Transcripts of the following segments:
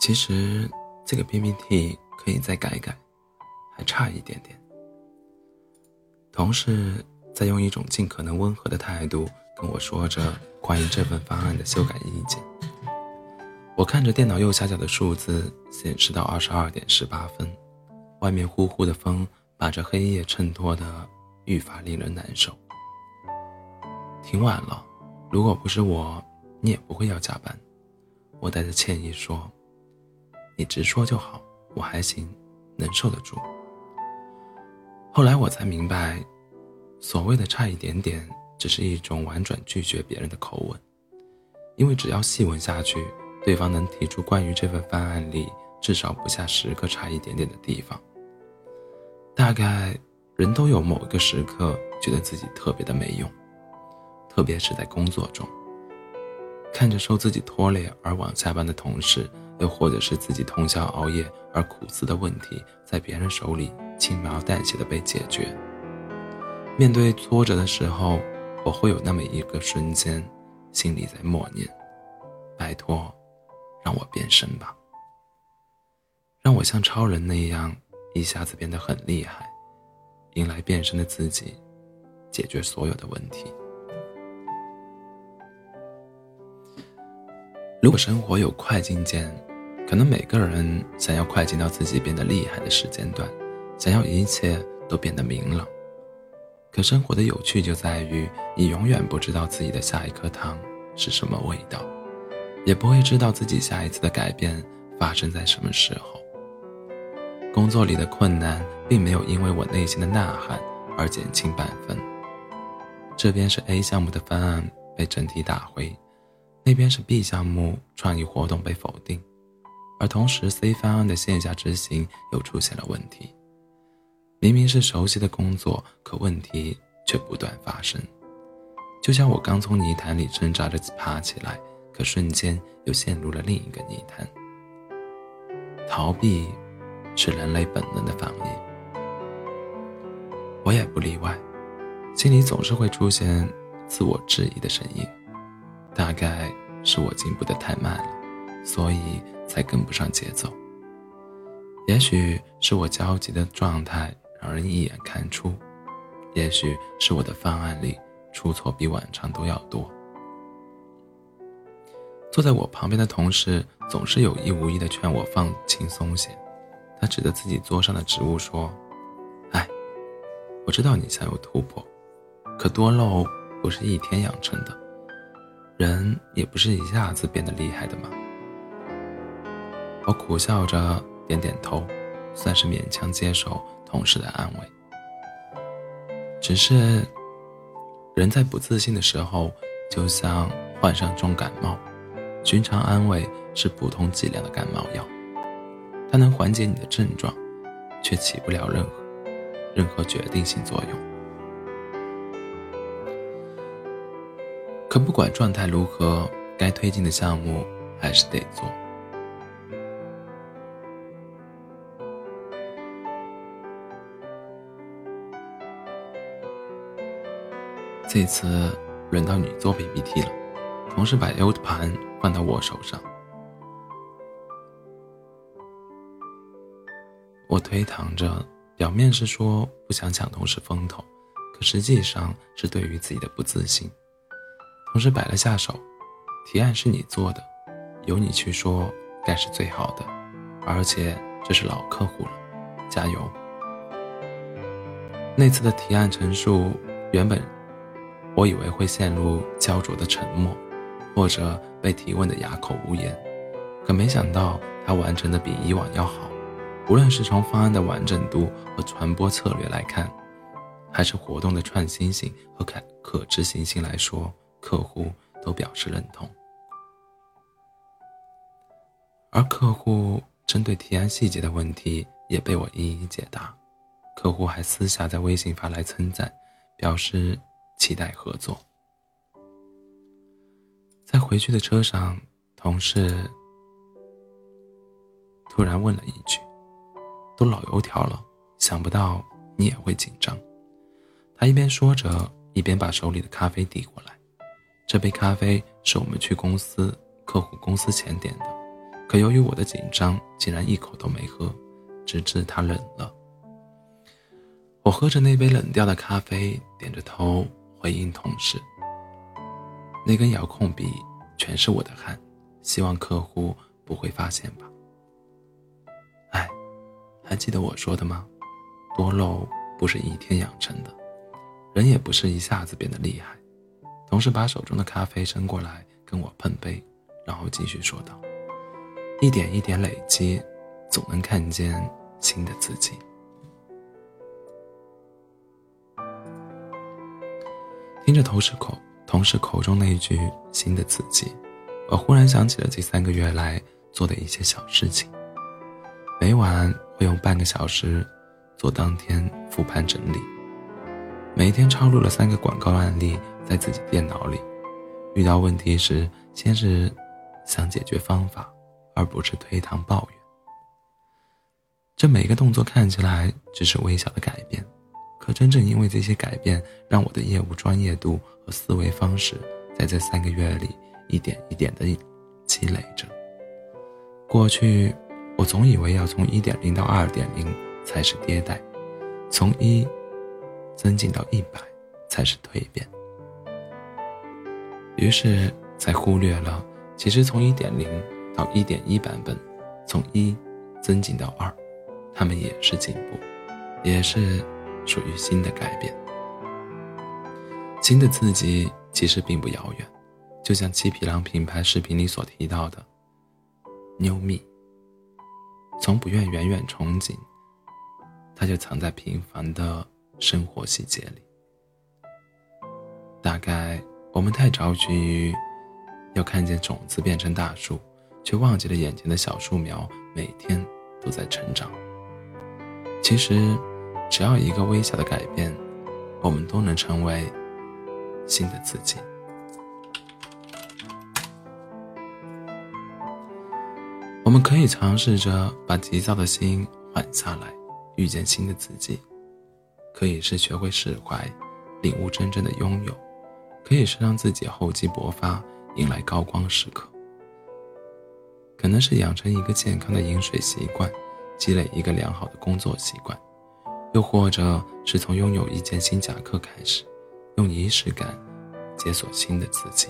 其实这个 PPT 可以再改改，还差一点点。同事在用一种尽可能温和的态度跟我说着关于这份方案的修改意见。我看着电脑右下角的数字显示到二十二点十八分，外面呼呼的风把这黑夜衬托的愈发令人难受。挺晚了，如果不是我，你也不会要加班。我带着歉意说：“你直说就好，我还行，能受得住。”后来我才明白，所谓的差一点点，只是一种婉转拒绝别人的口吻，因为只要细问下去。对方能提出关于这份方案里至少不下十个差一点点的地方。大概人都有某一个时刻觉得自己特别的没用，特别是在工作中，看着受自己拖累而晚下班的同事，又或者是自己通宵熬夜而苦思的问题，在别人手里轻描淡写的被解决。面对挫折的时候，我会有那么一个瞬间，心里在默念：拜托。让我变身吧，让我像超人那样一下子变得很厉害，迎来变身的自己，解决所有的问题。如果生活有快进键，可能每个人想要快进到自己变得厉害的时间段，想要一切都变得明朗。可生活的有趣就在于，你永远不知道自己的下一颗糖是什么味道。也不会知道自己下一次的改变发生在什么时候。工作里的困难并没有因为我内心的呐喊而减轻半分。这边是 A 项目的方案被整体打回，那边是 B 项目创意活动被否定，而同时 C 方案的线下执行又出现了问题。明明是熟悉的工作，可问题却不断发生。就像我刚从泥潭里挣扎着爬起来。可瞬间又陷入了另一个泥潭。逃避是人类本能的反应，我也不例外。心里总是会出现自我质疑的声音，大概是我进步的太慢了，所以才跟不上节奏。也许是我焦急的状态让人一眼看出，也许是我的方案里出错比往常都要多。坐在我旁边的同事总是有意无意的劝我放轻松些，他指着自己桌上的植物说：“哎，我知道你想有突破，可多肉不是一天养成的，人也不是一下子变得厉害的嘛。”我苦笑着点点头，算是勉强接受同事的安慰。只是，人在不自信的时候，就像患上重感冒。寻常安慰是普通剂量的感冒药，它能缓解你的症状，却起不了任何任何决定性作用。可不管状态如何，该推进的项目还是得做。这次轮到你做 PPT 了。同事把 U 盘换到我手上，我推搪着，表面是说不想抢同事风头，可实际上是对于自己的不自信。同事摆了下手，提案是你做的，由你去说，该是最好的，而且这是老客户了，加油。那次的提案陈述，原本我以为会陷入焦灼的沉默。或者被提问的哑口无言，可没想到他完成的比以往要好。无论是从方案的完整度和传播策略来看，还是活动的创新性和可可执行性来说，客户都表示认同。而客户针对提案细节的问题也被我一一解答。客户还私下在微信发来称赞，表示期待合作。在回去的车上，同事突然问了一句：“都老油条了，想不到你也会紧张。”他一边说着，一边把手里的咖啡递过来。这杯咖啡是我们去公司客户公司前点的，可由于我的紧张，竟然一口都没喝，直至它冷了。我喝着那杯冷掉的咖啡，点着头回应同事：“那根遥控笔全是我的汗，希望客户不会发现吧。”哎，还记得我说的吗？多漏不是一天养成的，人也不是一下子变得厉害。同事把手中的咖啡伸过来跟我碰杯，然后继续说道：“一点一点累积，总能看见新的自己。”听着同事口同事口中那一句“新的自己”，我忽然想起了这三个月来做的一些小事情。每晚会用半个小时做当天复盘整理，每天抄录了三个广告案例在自己电脑里。遇到问题时，先是想解决方法，而不是推搪抱怨。这每个动作看起来只是微小的改变。可真正因为这些改变，让我的业务专业度和思维方式在这三个月里一点一点的积累着。过去，我总以为要从一点零到二点零才是迭代，从一增进到一百才是蜕变。于是，才忽略了其实从一点零到一点一版本，从一增进到二，他们也是进步，也是。属于新的改变，新的自己其实并不遥远，就像七匹狼品牌视频里所提到的，New Me。从不愿远远憧憬，它就藏在平凡的生活细节里。大概我们太着急于要看见种子变成大树，却忘记了眼前的小树苗每天都在成长。其实。只要一个微小的改变，我们都能成为新的自己。我们可以尝试着把急躁的心缓下来，遇见新的自己；可以是学会释怀，领悟真正的拥有；可以是让自己厚积薄发，迎来高光时刻；可能是养成一个健康的饮水习惯，积累一个良好的工作习惯。又或者是从拥有一件新夹克开始，用仪式感解锁新的自己。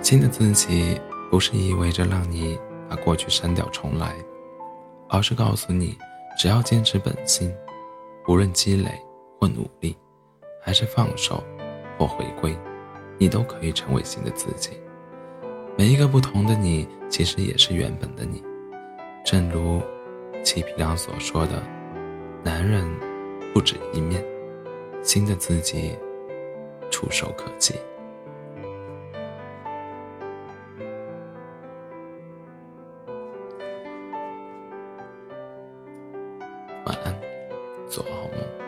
新的自己不是意味着让你把过去删掉重来，而是告诉你，只要坚持本心，无论积累或努力，还是放手或回归，你都可以成为新的自己。每一个不同的你，其实也是原本的你。正如七匹狼所说的：“男人不止一面，新的自己触手可及。”晚安，做好梦。